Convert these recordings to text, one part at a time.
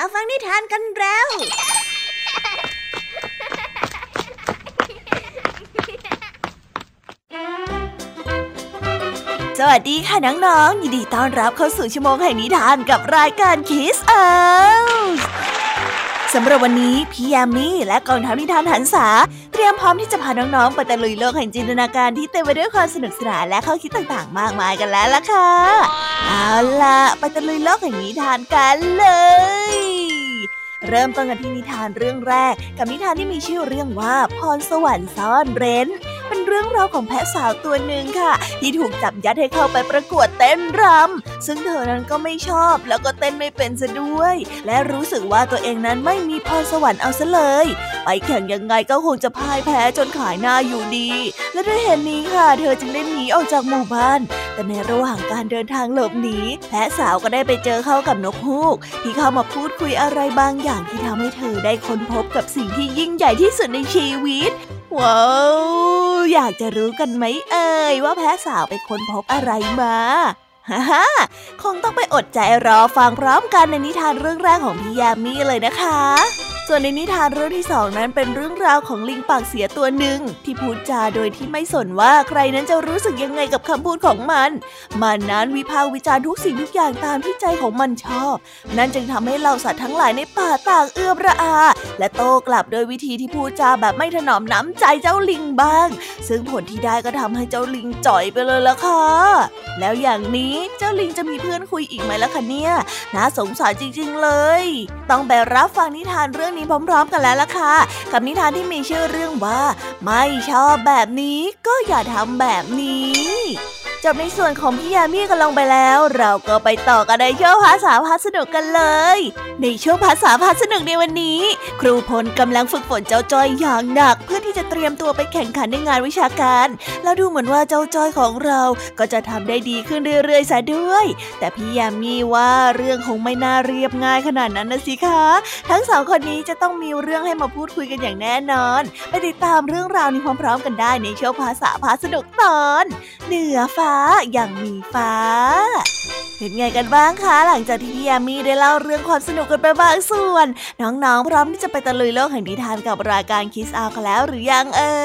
มาฟังนิทานกันแล้ว สวัสดีค่ะน้องๆ ยินดีต้อนรับเข้าสู่ชั่วโมงแห่งนิทานกับรายการคิสเอลสำหรับวันนี้พี่ยามีและกองทัพนิทานหันษาเตรียมพร้อมที่จะพาน้องๆไปตะลุยโลกแห่งจินตนาการที่เต็มไปด้วยความสนุกสนานและข้อคิดต่างๆ มากมายกันแล้วล่ะค่ะ เอาล่ะ ไปตะลุยโลกแห่งนิทานกันเลย เริ่มต้นกันที่นิทานเรื่องแรก กับนิทานที่มีชื่อเรื่องว่าพรสวรรค์ซ่อนเร้น เป็นเรื่องราวของแพะสาวตัวหนึ่งค่ะ ที่ถูกจับยัดให้เข้าไปประกวดเต้นรำซึ่งเธอนั้นก็ไม่ชอบแล้วก็เต้นไม่เป็นซะด้วย และรู้สึกว่าตัวเองนั้นไม่มีพรสวรรค์เอาซะเลย ไปแข่งยังไงก็คงจะพ่ายแพ้จนขายหน้าอยู่ดี และด้วยเหตุนี้ค่ะ เธอจึงได้หนีออกจากหมู่บ้าน แต่ในระหว่างการเดินทางหลบหนีแพะสาวก็ได้ไปเจอเข้ากับนกฮูก ที่เข้ามาพูดคุยอะไรบางอย่างที่ทำให้เธอได้ค้นพบกับสิ่งที่ยิ่งใหญ่ที่สุดในชีวิต ว้าวอยากจะรู้กันไหมเอ่ยว่าแพ้สาวไปค้นพบอะไรมาฮ่าฮ่าคงต้องไปอดใจรอฟังพร้อมกันในนิทานเรื่องแรกของพี่ยามีเลยนะคะ ส่วนในนิทานเรื่องที่สองนั้นเป็นเรื่องราวของลิงปากเสียตัวหนึ่งที่พูดจาโดยที่ไม่สนว่าใครนั้นจะรู้สึกยังไงกับคำพูดของมัน มันนั้นวิพากษ์วิจารณ์ทุกสิ่งทุกอย่างตามที่ใจของมันชอบ นั่นจึงทำให้เหล่าสัตว์ทั้งหลายในป่าต่างเอื้อมระอา และโต้กลับโดยวิธีที่พูดจาแบบไม่ถนอมน้ำใจเจ้าลิงบ้าง ซึ่งผลที่ได้ก็ทำให้เจ้าลิงจ่อยไปเลยละค่ะ แล้วอย่างนี้เจ้าลิงจะมีเพื่อนคุยอีกไหมล่ะคะเนี่ย น่าสงสารจริง ๆ เลย ต้องไปรับฟังนิทานเรื่องนี้พร้อมๆกันแล้วล่ะค่ะ กับนิทานที่มีชื่อเรื่องว่า ไม่ชอบแบบนี้ก็อย่าทำแบบนี้ จบในส่วนของพี่ยามีกันลงไปแล้ว เราก็ไปต่อกันในช่วงภาษาพาสนุกกันเลย ในช่วงภาษาพาสนุกในวันนี้ ครูพลกำลังฝึกฝนเจ้าจ้อยอย่างหนัก เพื่อที่จะเตรียมตัวไปแข่งขันในงานวิชาการ แล้วดูเหมือนว่าเจ้าจ้อยของเราก็จะทำได้ดีขึ้นเรื่อยๆซะด้วย แต่พี่ยามีว่าเรื่องคงไม่น่าเรียบง่ายขนาดนั้นนะสิคะ ทั้งสองคนนี้จะต้องมีเรื่องให้มาพูดคุยกันอย่างแน่นอน ไปติดตามเรื่องราวนี้พร้อม ๆ กันได้ในช่วงภาษาพาสนุกตอนเหนือฟ้าอย่างมีฟ้า เป็นไงกันบ้างคะ หลังจากที่พี่ยามีได้เล่าเรื่องความสนุกกันไปบางส่วน น้องๆ พร้อมที่จะไปตะลุยโลกแห่งนิทานกับรายการคิสอากันแล้วหรือยังเอ่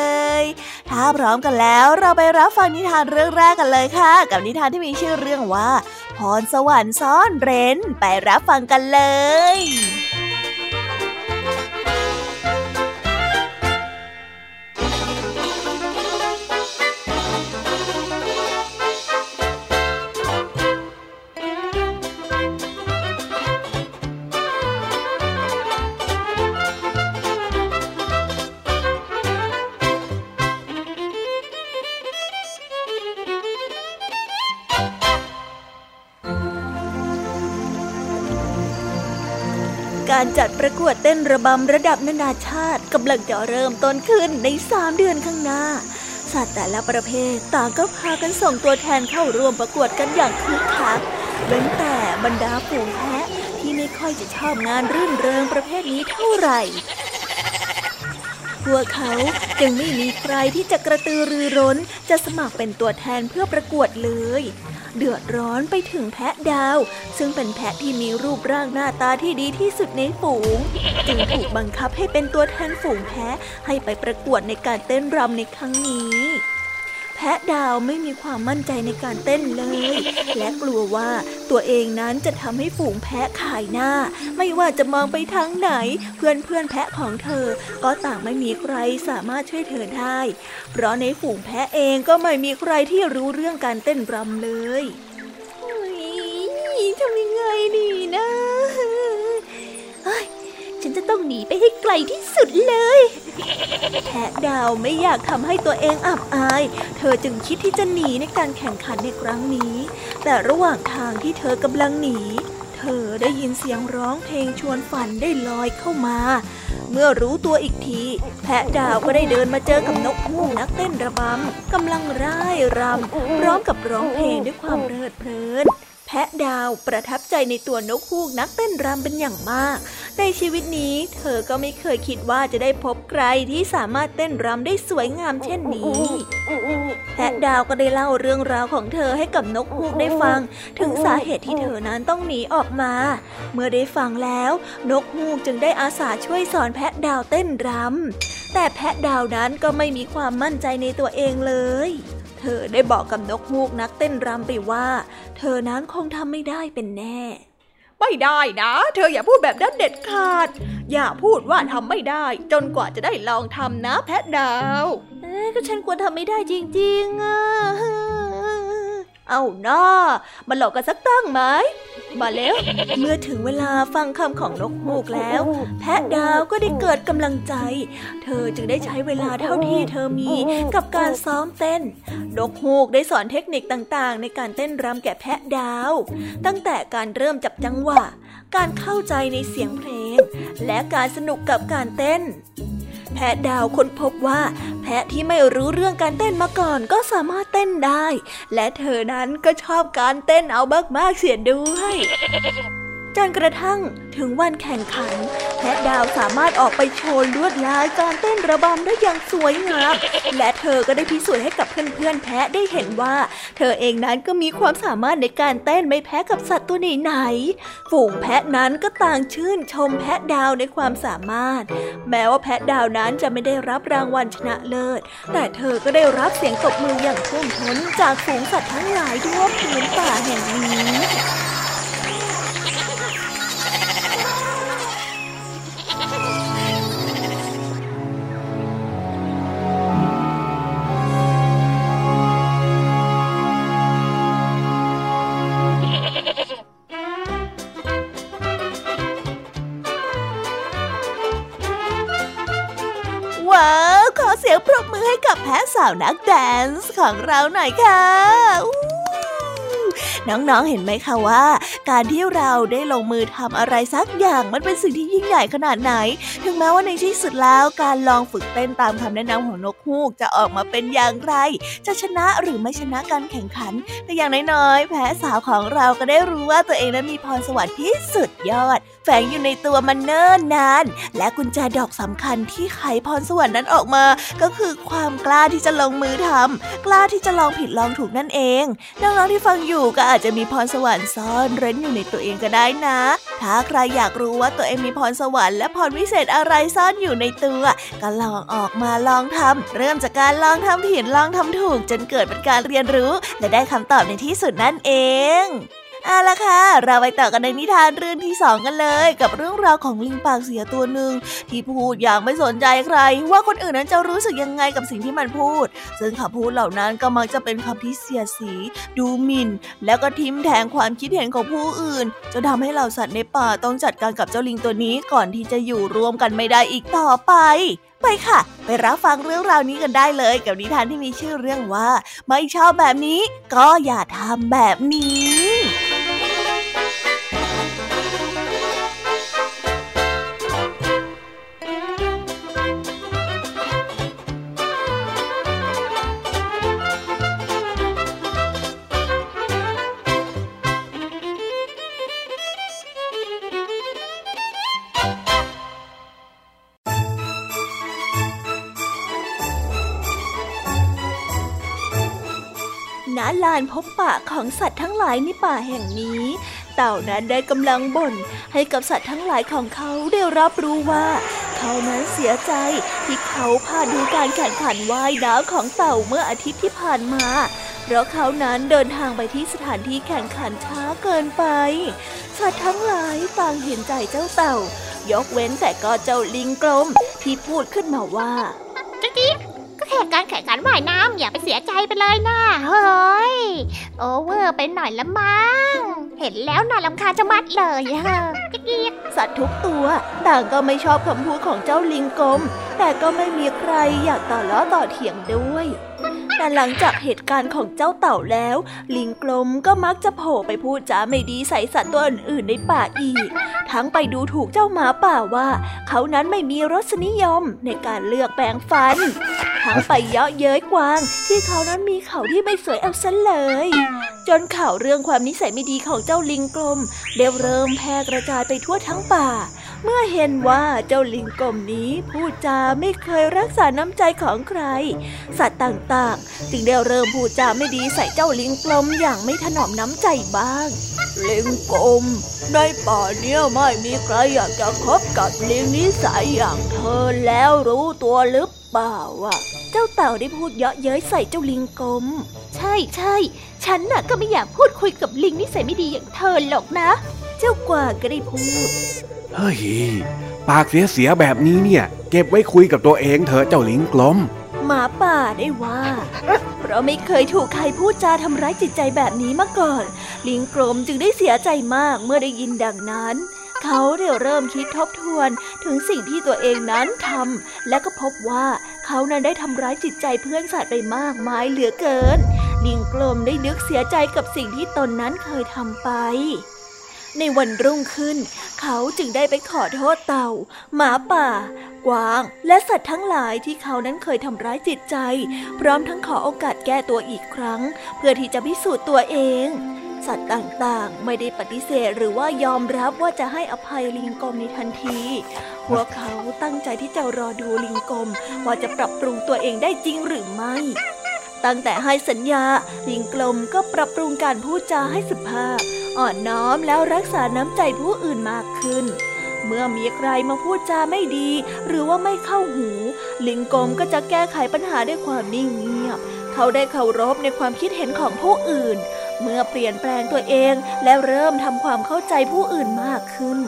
ย ถ้าพร้อมกันแล้วเราไปรับฟังนิทานเรื่องแรกกันเลยค่ะ กับนิทานที่มีชื่อเรื่องว่า พรสวรรค์ซ่อนเร้น ไปรับฟังกันเลย ต้นระบำระดับนานาชาติกำลังจะเริ่มต้นขึ้นในสามเดือนข้างหน้า สัตว์แต่ละประเภทต่างก็พากันส่งตัวแทนเข้าร่วมประกวดกันอย่างคึกคักเว้นแต่บรรดาฝูงแพะที่ไม่ค่อยจะชอบงานรื่นเริงประเภทนี้เท่าไหร่พวกเขาจึงไม่มีใครที่จะกระตือรือร้นจะสมัครเป็นตัวแทนเพื่อประกวดเลย เดือดร้อนไปถึงแพะดาว ซึ่งเป็นแพะที่มีรูปร่างหน้าตาที่ดีที่สุดในฝูง จึงถูกบังคับให้เป็นตัวแทนฝูงแพะให้ไปประกวดในการเต้นรำในครั้งนี้ะดาวไม่มีความมั่นใจในการเต้นเลย และกลัวว่าตัวเองนั้นจะทำให้ฝูงแพะขายหน้า ไม่ว่าจะมองไปทางไหน เพื่อนเพื่อนแพะของเธอ ก็ต่างไม่มีใครสามารถช่วยเธอได้ เพราะในฝูงแพะเองก็ไม่มีใครที่รู้เรื่องการเต้นรำเลยเฮ้ยทำยังไงดีนะเฮ้ย ฉันจะต้องหนีไปให้ไกลที่สุดเลย แพะดาวไม่อยากทำให้ตัวเองอับอาย เธอจึงคิดที่จะหนีในการแข่งขันในครั้งนี้ แต่ระหว่างทางที่เธอกำลังหนี เธอได้ยินเสียงร้องเพลงชวนฝันได้ลอยเข้ามา เมื่อรู้ตัวอีกที แพะดาวก็ได้เดินมาเจอกับนกฮูกนักเต้นระบำกำลังร่ายรำพร้อมกับร้องเพลงด้วยความเพลิดเพลินะดาวประทับใจในตัวนกฮูกนักเต้นรำเป็นอย่างมาก ในชีวิตนี้เธอก็ไม่เคยคิดว่าจะได้พบใครที่สามารถเต้นรำได้สวยงามเช่นนี้ แพะดาวก็ได้เล่าเรื่องราวของเธอให้กับนกฮูกได้ฟัง ถึงสาเหตุที่เธอนั้นต้องหนีออกมา เมื่อได้ฟังแล้ว นกฮูกจึงได้อาสาช่วยสอนแพะดาวเต้นรำแต่แพะดาวนั้นก็ไม่มีความมั่นใจในตัวเองเลย เธอได้บอกกับนกฮูกนักเต้นรำไปว่า เธอนั้นคงทำไม่ได้เป็นแน่ ไม่ได้นะ เธออย่าพูดแบบนั้นเด็ดขาด อย่าพูดว่าทำไม่ได้ จนกว่าจะได้ลองทำนะแพะดาว เอ๊ก็ฉันควรทำไม่ได้จริงๆอะ เอาหน้ามาหลอกกันสักตั้งไหม มาแล้ว เมื่อถึงเวลาฟังคำของนกฮูกแล้ว แพะดาวก็ได้เกิดกำลังใจ เธอจึงได้ใช้เวลาเท่าที่เธอมีกับการซ้อมเต้น นกฮูกได้สอนเทคนิคต่างๆ ในการเต้นรำแก่แพะดาว ตั้งแต่การเริ่มจับจังหวะ การเข้าใจในเสียงเพลง และการสนุกกับการเต้น แพะดาวค้นพบว่า แพะที่ไม่รู้เรื่องการเต้นมาก่อนก็สามารถเต้นได้ และเธอนั้นก็ชอบการเต้นเอามากๆเสียด้วย จนกระทั่งถึงวันแข่งขัน แพะดาวสามารถออกไปโชว์ลวดลายการเต้นระบำได้อย่างสวยงาม และเธอก็ได้พิสูจน์ให้กับเพื่อนๆแพะได้เห็นว่า เธอเองนั้นก็มีความสามารถในการเต้นไม่แพ้กับสัตว์ตัวไหนๆฝูงแพะนั้นก็ต่างชื่นชมแพะดาวในความสามารถ แม้ว่าแพะดาวนั้นจะไม่ได้รับรางวัลชนะเลิศ แต่เธอก็ได้รับเสียงตบมืออย่างท่วมท้นจากฝูงสัตว์ทั้งหลายทั่วพื้นป่าแห่งนี้าวนักแดนซ์ของเราหน่อยค่ะน้องๆ เห็นไหมคะว่า การที่เราได้ลงมือทำอะไรสักอย่างมันเป็นสิ่งที่ยิ่งใหญ่ขนาดไหน ถึงแม้ว่าในที่สุดแล้วการลองฝึกเต้นตามคำแนะนำของนกฮูกจะออกมาเป็นอย่างไร จะชนะหรือไม่ชนะการแข่งขัน แต่อย่างน้อยๆ แพ้สาวของเราก็ได้รู้ว่าตัวเองนั้นมีพรสวรรค์ที่สุดยอด แฝงอยู่ในตัวมันเนิ่นนาน และกุญแจดอกสำคัญที่ไขพรสวรรค์นั้นออกมา ก็คือความกล้าที่จะลงมือทำกล้าที่จะลองผิดลองถูกนั่นเอง น้องๆที่ฟังอยู่ก็อาจจะมีพรสวรรค์ซ่อนเร้นอยู่ในตัวเองก็ได้นะ ถ้าใครอยากรู้ว่าตัวเองมีพรสวรรค์และพรวิเศษอะไรซ่อนอยู่ในตัว ก็ลองออกมาลองทำเริ่มจากการลองทำผิดลองทำถูก จนเกิดเป็นการเรียนรู้ และได้คำตอบในที่สุดนั่นเอง เอาละค่ะ เราไปต่อกันในนิทานเรื่องที่สองกันเลย กับเรื่องราวของลิงปากเสียตัวหนึ่งที่พูดอย่างไม่สนใจใคร ว่าคนอื่นนั้นจะรู้สึกยังไงกับสิ่งที่มันพูด ซึ่งคำพูดเหล่านั้นก็มักจะเป็นคำที่เสียสี ดูหมิ่น แล้วก็ทิมแทงความคิดเห็นของผู้อื่นจะทำให้เหล่าสัตว์ในป่าต้องจัดการกับเจ้าลิงตัวนี้ก่อนที่จะอยู่ร่วมกันไม่ได้อีกต่อไปไปค่ะ ไปรับฟังเรื่องราวนี้กันได้เลย กับนิทานที่มีชื่อเรื่องว่า ไม่ชอบแบบนี้ ก็อย่าทำแบบนี้ ลานพบปะของสัตว์ทั้งหลายในป่าแห่งนี้ เต่านั้นได้กำลังบ่นให้กับสัตว์ทั้งหลายของเขาได้รับรู้ว่า เขานั้นเสียใจที่เขาพลาดดูการแข่งขันว่ายน้ำของเต่าเมื่ออาทิตย์ที่ผ่านมา เพราะเขานั้นเดินทางไปที่สถานที่แข่งขันช้าเกินไป สัตว์ทั้งหลายต่างเห็นใจเจ้าเต่า ยกเว้นแต่ก็เจ้าลิงกลมที่พูดขึ้นมาว่า ค่การแข่งขันว่ายน้ำอย่าไปเสียใจไปเลยนะเฮ้ย โอเวอร์ไปหน่อยละมั้ง เห็นแล้วน่าลำคาญจะมัดเลยฮะจิ๊กสัตว์ทุกตัวต่างก็ไม่ชอบคำพูดของเจ้าลิงกลมแต่ก็ไม่มีใครอยากต่อล้อต่อเถียงด้วย แต่หลังจากเหตุการณ์ของเจ้าเต่าแล้ว ลิงกลมก็มักจะโผล่ไปพูดจาไม่ดีใส่สัตว์ตัวอื่นๆในป่าอีก ทั้งไปดูถูกเจ้าหมาป่าว่า เขานั้นไม่มีรสนิยมในการเลือกแปรงฟัน ทั้งไปเยาะเย้ยกวาง ที่เขานั้นมีเขาที่ไม่สวยเอาซะเลย จนข่าวเรื่องความนิสัยไม่ดีของเจ้าลิงกลมได้เริ่มแพร่กระจายไปทั่วทั้งป่า เมื่อเห็นว่าเจ้าลิงกลมนี้พูดจาไม่เคยรักษาน้ำใจของใคร สัตว์ต่างๆ จึงได้เริ่มพูดจาไม่ดีใส่เจ้าลิงกลมอย่างไม่ถนอมน้ำใจบ้าง ลิงกลมในป่าเนี้ยไม่มีใครอยากจะคบกับลิงนิสัยอย่างเธอแล้วรู้ตัวหรือเปล่าวะเจ้าเต่าได้พูดเยาะเย้ยใส่เจ้าลิงกลม ใช่ใช่ฉันน่ะก็ไม่อยากพูดคุยกับลิงนิสัยไม่ดีอย่างเธอหรอกนะ เจ้ากวางก็ได้พูด เฮ้ย ปากเสียๆแบบนี้เนี่ย เก็บไว้คุยกับตัวเองเถอะเจ้าลิงกลม หมาป่าได้ว่า เพราะไม่เคยถูกใครพูดจาทำร้ายจิตใจแบบนี้มาก่อน ลิงกลมจึงได้เสียใจมากเมื่อได้ยินดังนั้นเขาได้เริ่มคิดทบทวนถึงสิ่งที่ตัวเองนั้นทำและก็พบว่าเขานั้นได้ทำร้ายจิตใจเพื่อนสัตว์ไปมากมายเหลือเกิน ลิงกลมได้นึกเสียใจกับสิ่งที่ตนนั้นเคยทำไป ในวันรุ่งขึ้น เขาจึงได้ไปขอโทษเต่า หมาป่า กวาง และสัตว์ทั้งหลายที่เขานั้นเคยทำร้ายจิตใจ พร้อมทั้งขอโอกาสแก้ตัวอีกครั้ง เพื่อที่จะพิสูจน์ตัวเองสัตว์ต่างๆ ไม่ได้ปฏิเสธหรือว่ายอมรับว่าจะให้อภัยลิงกลมในทันที พวกเขาตั้งใจที่จะรอดูลิงกลมว่าจะปรับปรุงตัวเองได้จริงหรือไม่ ตั้งแต่ให้สัญญาลิงกลมก็ปรับปรุงการพูดจาให้สุภาพ อ่อนน้อมแล้วรักษาน้ำใจผู้อื่นมากขึ้น เมื่อมีใครมาพูดจาไม่ดี หรือว่าไม่เข้าหู ลิงกลมก็จะแก้ไขปัญหาด้วยความนิ่งเงียบ เขาได้เคารพในความคิดเห็นของผู้อื่น เมื่อเปลี่ยนแปลงตัวเองและเริ่มทำความเข้าใจผู้อื่นมากขึ้น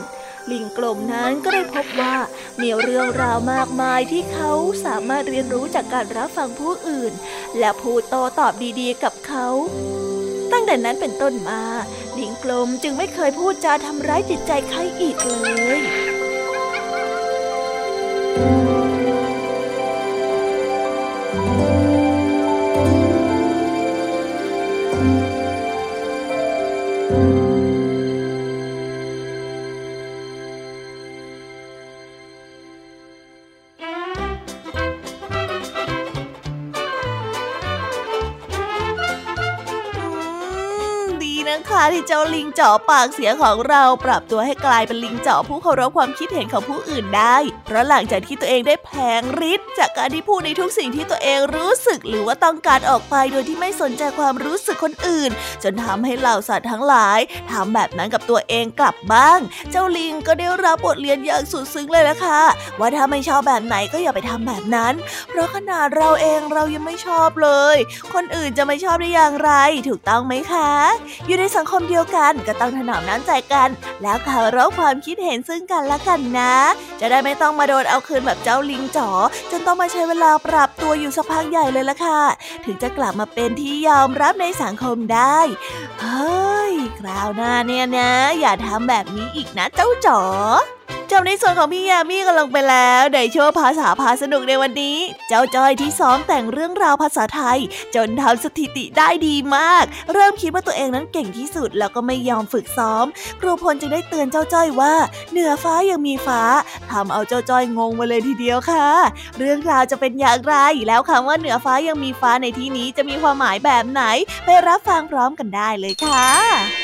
ลิงกลมนั้นก็ได้พบว่ามีเรื่องราวมากมายที่เขาสามารถเรียนรู้จากการรับฟังผู้อื่น และพูดโตตอบดีๆกับเขาตั้งแต่นั้นเป็นต้นมา ลิงกลมจึงไม่เคยพูดจาทำร้ายจิตใจใครอีกเลย เจ้าลิงจ๋อปากเสียของเราปรับตัวให้กลายเป็นลิงจ๋อผู้เคารพความคิดเห็นของผู้อื่นได้เพราะหลังจากที่ตัวเองได้แผลงฤทธิ์จากการที่พูดในทุกสิ่งที่ตัวเองรู้สึกหรือว่าต้องการออกไปโดยที่ไม่สนใจความรู้สึกคนอื่น จนทำให้เหล่าสัตว์ทั้งหลายทำแบบนั้นกับตัวเองกลับบ้าง เจ้าลิงก็ได้รับบทเรียนอย่างสุดซึ้งเลยละค่ะ ว่าถ้าไม่ชอบแบบไหนก็อย่าไปทำแบบนั้น เพราะขนาดเราเองเรายังไม่ชอบเลย คนอื่นจะไม่ชอบได้อย่างไร ถูกต้องไหมคะ อยู่ในสังคมเดียวกันก็ต้องถนอมน้ำใจกัน แล้วเคารพความคิดเห็นซึ่งกันและกันนะ จะได้ไม่ต้องมาโดนเอาคืนแบบเจ้าลิงจ๋อจนต้องมาใช้เวลาปรับตัวอยู่สักพักใหญ่เลยละค่ะ ถึงจะกลับมาเป็นที่ยอมรับในสังคมได้เฮ้ย คราวหน้าเนี่ยนะ อย่าทำแบบนี้อีกนะเจ้าจ๋อจบในส่วนของพี่ยามีก็ลงไปแล้วในช่วงภาษาพาสนุกในวันนี้ เจ้าจ้อยที่ซ้อมแต่งเรื่องราวภาษาไทย จนทำสถิติได้ดีมาก เริ่มคิดว่าตัวเองนั้นเก่งที่สุดแล้วก็ไม่ยอมฝึกซ้อม ครูพลจึงได้เตือนเจ้าจ้อยว่า เหนือฟ้ายังมีฟ้าทำเอาเจ้าจ้อยงงมาเลยทีเดียวค่ะ เรื่องราวจะเป็นอย่างไรแล้วคำว่าเหนือฟ้ายังมีฟ้าในที่นี้จะมีความหมายแบบไหน ไปรับฟังพร้อมกันได้เลยค่ะ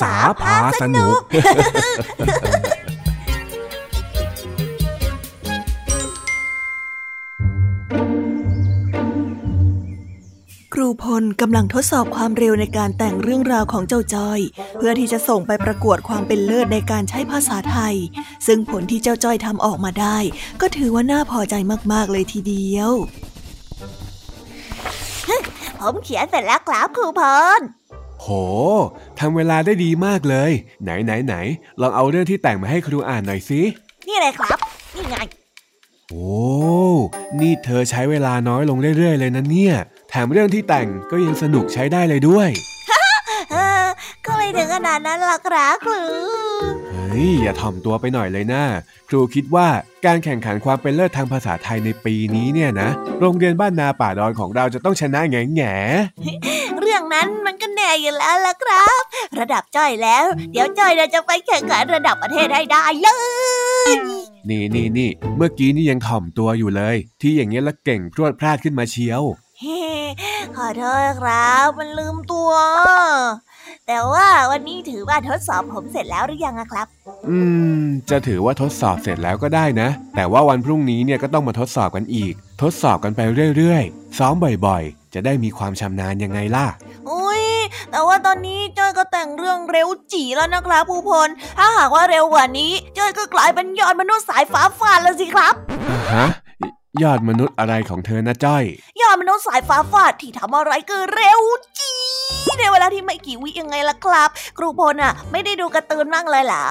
ษาพาสนุก ครูพลกำลังทดสอบความเร็วในการแต่งเรื่องราวของเจ้าจ้อย เพื่อที่จะส่งไปประกวดความเป็นเลิศในการใช้ภาษาไทย ซึ่งผลที่เจ้าจ้อยทำออกมาได้ ก็ถือว่าน่าพอใจมากๆเลยทีเดียว ผมเขียนเสร็จแล้วครับครูพลโหทำเวลาได้ดีมากเลย ไหนไหนไหนลองเอาเรื่องที่แต่งมาให้ครูอ่านหน่อยสิ นี่เลยครับ นี่ไง โอ้ นี่เธอใช้เวลาน้อยลงเรื่อยๆเลยนะเนี่ย แถมเรื่องที่แต่งก็ยังสนุกใช้ได้เลยด้วยเออก็ไม่ถึงขนาดนั้นหรอกครับครูเฮ้ฮ้ย อย่าถ่อมตัวไปหน่อยเลยนะครูคิดว่าการแข่งขันความเป็นเลิศทางภาษาไทยในปีนี้เนี่ยนะ โรงเรียนบ้านนาป่าดอนของเราจะต้องชนะแง่แง่เรื่อง นั้นมันก็แน่อยู่แล้วล่ะครับ ระดับจ้อยแล้ว เดี๋ยวจ้อยเราจะไปแข่งขันระดับประเทศให้ได้เลยนี่นี่นี่เมื่อกี้นี่ยังถ่อมตัวอยู่เลย ที่อย่างเงี้ยแล้วเก่งพรวดพลาดขึ้นมาเชียวเฮ้ขอโทษครับ มันลืมตัว แต่ว่าวันนี้ถือว่าทดสอบผมเสร็จแล้วหรือยังอะครับ อืม จะถือว่าทดสอบเสร็จแล้วก็ได้นะ แต่ว่าวันพรุ่งนี้เนี่ยก็ต้องมาทดสอบกันอีก ทดสอบกันไปเรื่อยๆ ซ้อมบ่อยๆ จะได้มีความชำนาญยังไงล่ะอุ้ยแต่ว่าตอนนี้จ้อยก็แต่งเรื่องเร็วจีแล้วนะครับผู้พล ถ้าหากว่าเร็วกว่านี้จ้อยก็กลายเป็นยอดมนุษย์สายฟ้าฟาดแล้วสิครับฮะยอดมนุษย์อะไรของเธอนะจ้อย ยอดมนุษย์สายฟ้าฟาดที่ทำอะไรก็เร็วจีในเวลาที่ไม่กี่วิยังไงล่ะครับ ครูพลอะ ไม่ได้ดูการ์ตูนบ้างเลยเหรอ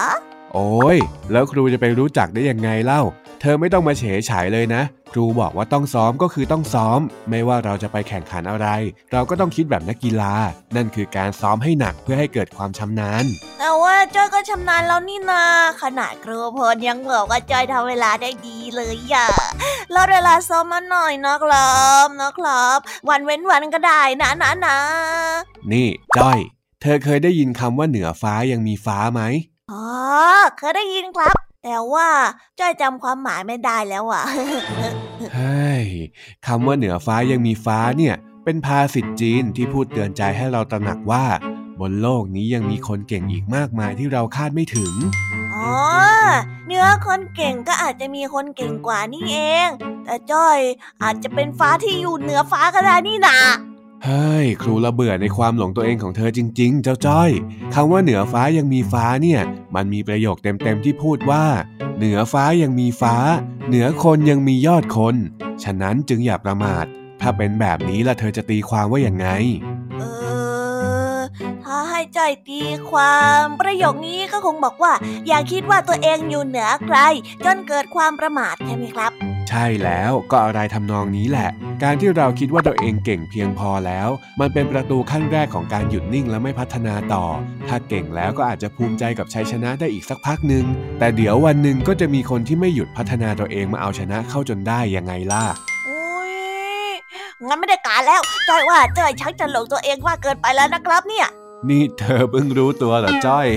โอ้ยแล้วครูจะไปรู้จักได้ยังไงเล่า เธอไม่ต้องมาเฉยฉายเลยนะ ครูบอกว่าต้องซ้อมก็คือต้องซ้อม ไม่ว่าเราจะไปแข่งขันอะไร เราก็ต้องคิดแบบนักกีฬา นั่นคือการซ้อมให้หนักเพื่อให้เกิดความชำนาญ แต่ว่าจ้อยก็ชำนาญแล้วนี่นา ขนาดครูพลยังบอกว่าจ้อยทำเวลาได้ดีเลยอะลดเวลาซ้อมมาหน่อยนะครับนะครับ วันเว้นวันก็ได้นะนะนะนี่จ้อย เธอเคยได้ยินคำว่าเหนือฟ้ายังมีฟ้าไหมอ๋อเคยได้ยินครับ แต่ว่าจ้อยจำความหมายไม่ได้แล้วอะเฮ้ยคำว่าเหนือฟ้ายังมีฟ้าเนี่ย เป็นภาษิตจีนที่พูดเตือนใจให้เราตระหนักว่า บนโลกนี้ยังมีคนเก่งอีกมากมายที่เราคาดไม่ถึงอ๋อเนื้อคนเก่งก็อาจจะมีคนเก่งกว่านี่เอง แต่จ้อยอาจจะเป็นฟ้าที่อยู่เหนือฟ้าก็ได้นี่นา เฮ้ย ครูระเบื่อในความหลงตัวเองของเธอจริง ๆ เจ้าจ้อยคำว่าเหนือฟ้ายังมีฟ้าเนี่ย มันมีประโยคเต็มๆที่พูดว่า เหนือฟ้ายังมีฟ้า เหนือคนยังมียอดคน ฉะนั้นจึงอย่าประมาท ถ้าเป็นแบบนี้ล่ะเธอจะตีความว่าอย่างไง เออ ถ้าให้จ้อยตีความประโยคนี้ก็คงบอกว่า อย่าคิดว่าตัวเองอยู่เหนือใคร จนเกิดความประมาทใช่ไหมครับ ใช่แล้วก็อะไรทำนองนี้แหละ การที่เราคิดว่าตัวเองเก่งเพียงพอแล้ว มันเป็นประตูขั้นแรกของการหยุดนิ่งและไม่พัฒนาต่อ ถ้าเก่งแล้วก็อาจจะภูมิใจกับชัยชนะได้อีกสักพักหนึ่งแต่เดี๋ยววันหนึ่งก็จะมีคนที่ไม่หยุดพัฒนาตัวเองมาเอาชนะเข้าจนได้ยังไงล่ะอุ้ยงั้นไม่ได้การแล้วจอยว่าจอยชักจะหลงตัวเองมาเกินไปแล้วนะครับเนี่ย นี่เธอเพิ่งรู้ตัวเหรอจ้อย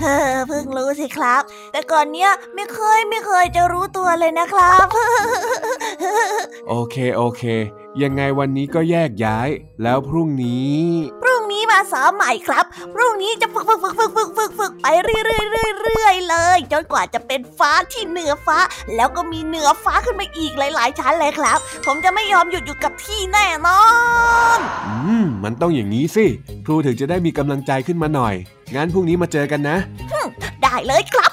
เฮ้อเพิ่งรู้สิครับ แต่ก่อนเนี้ยไม่เคยไม่เคยจะรู้ตัวเลยนะครับ โอเคโอเค ยังไงวันนี้ก็แยกย้าย แล้วพรุ่งนี้ พรุ่งนี้มาซ้อมใหม่ครับ พรุ่งนี้จะฝึกฝึกฝึกฝึกฝึกฝึกฝึกไปเรื่อยเรื่อยเรื่อยเรื่อยเลยจนกว่าจะเป็นฟ้าที่เหนือฟ้า แล้วก็มีเหนือฟ้าขึ้นมาอีกหลาย ๆ ชั้นเลยครับ ผมจะไม่ยอมหยุดอยู่กับที่แน่นอน อืมมันต้องอย่างนี้สิครูถึงจะได้มีกำลังใจขึ้นมาหน่อยงั้นพรุ่งนี้มาเจอกันนะได้เลยครับ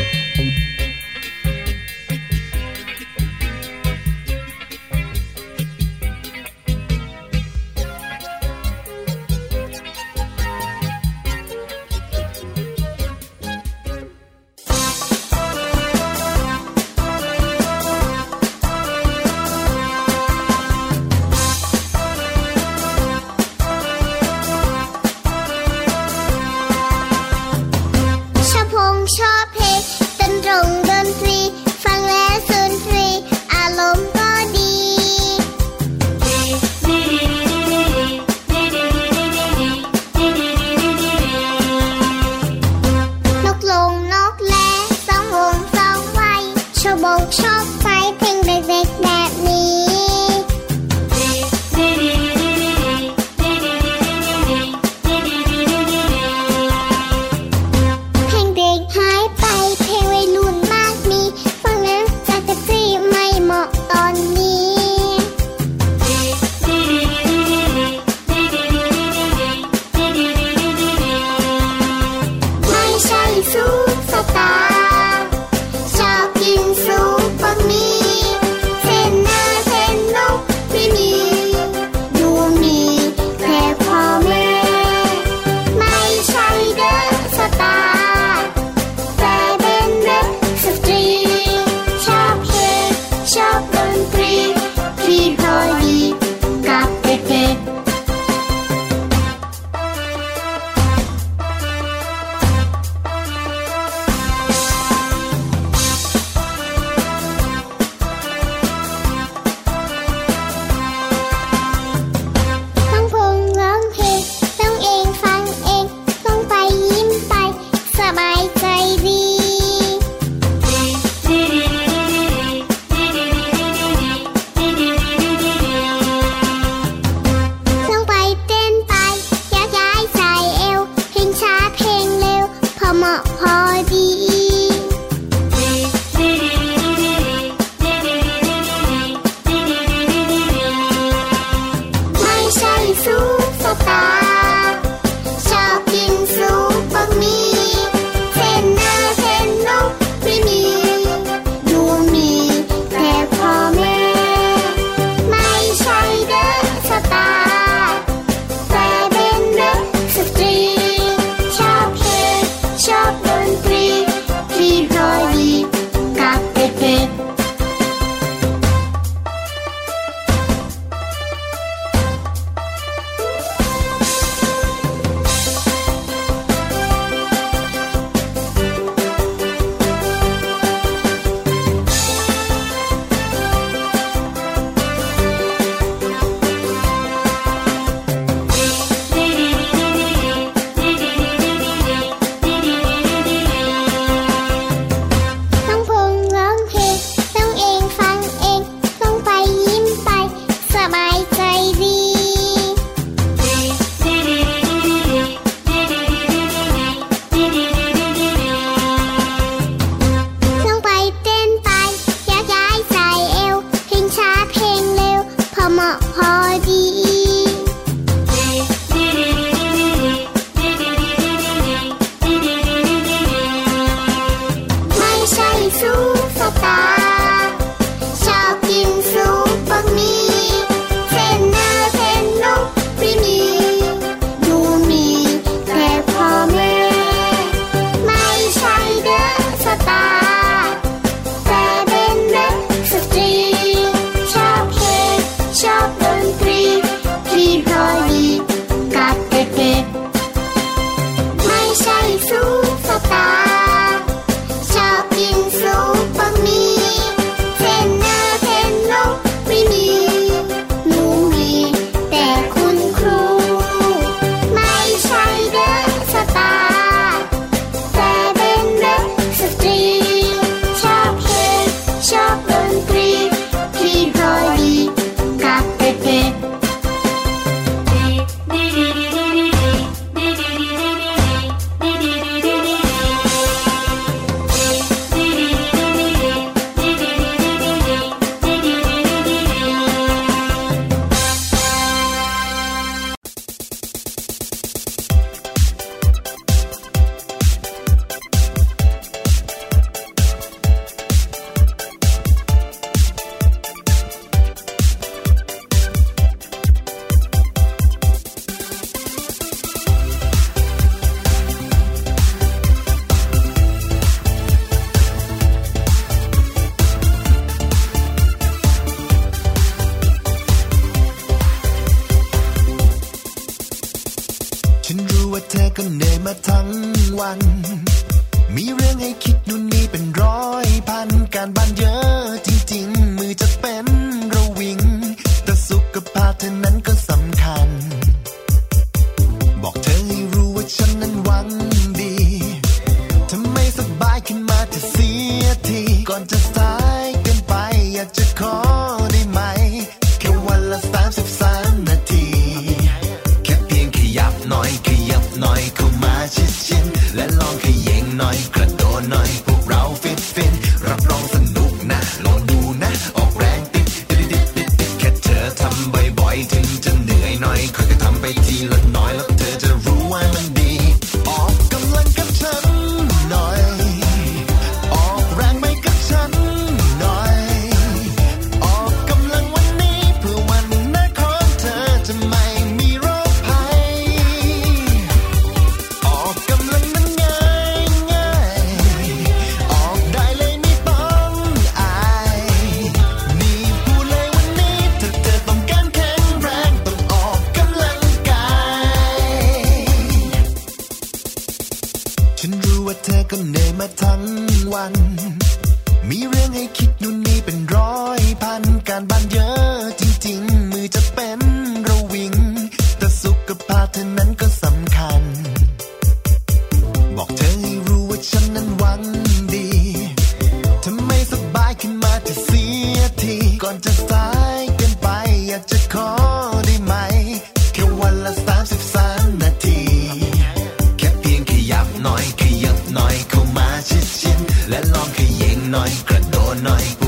คิดนู่นนี่เป็นร้อยพันการบ้านเยอะ night.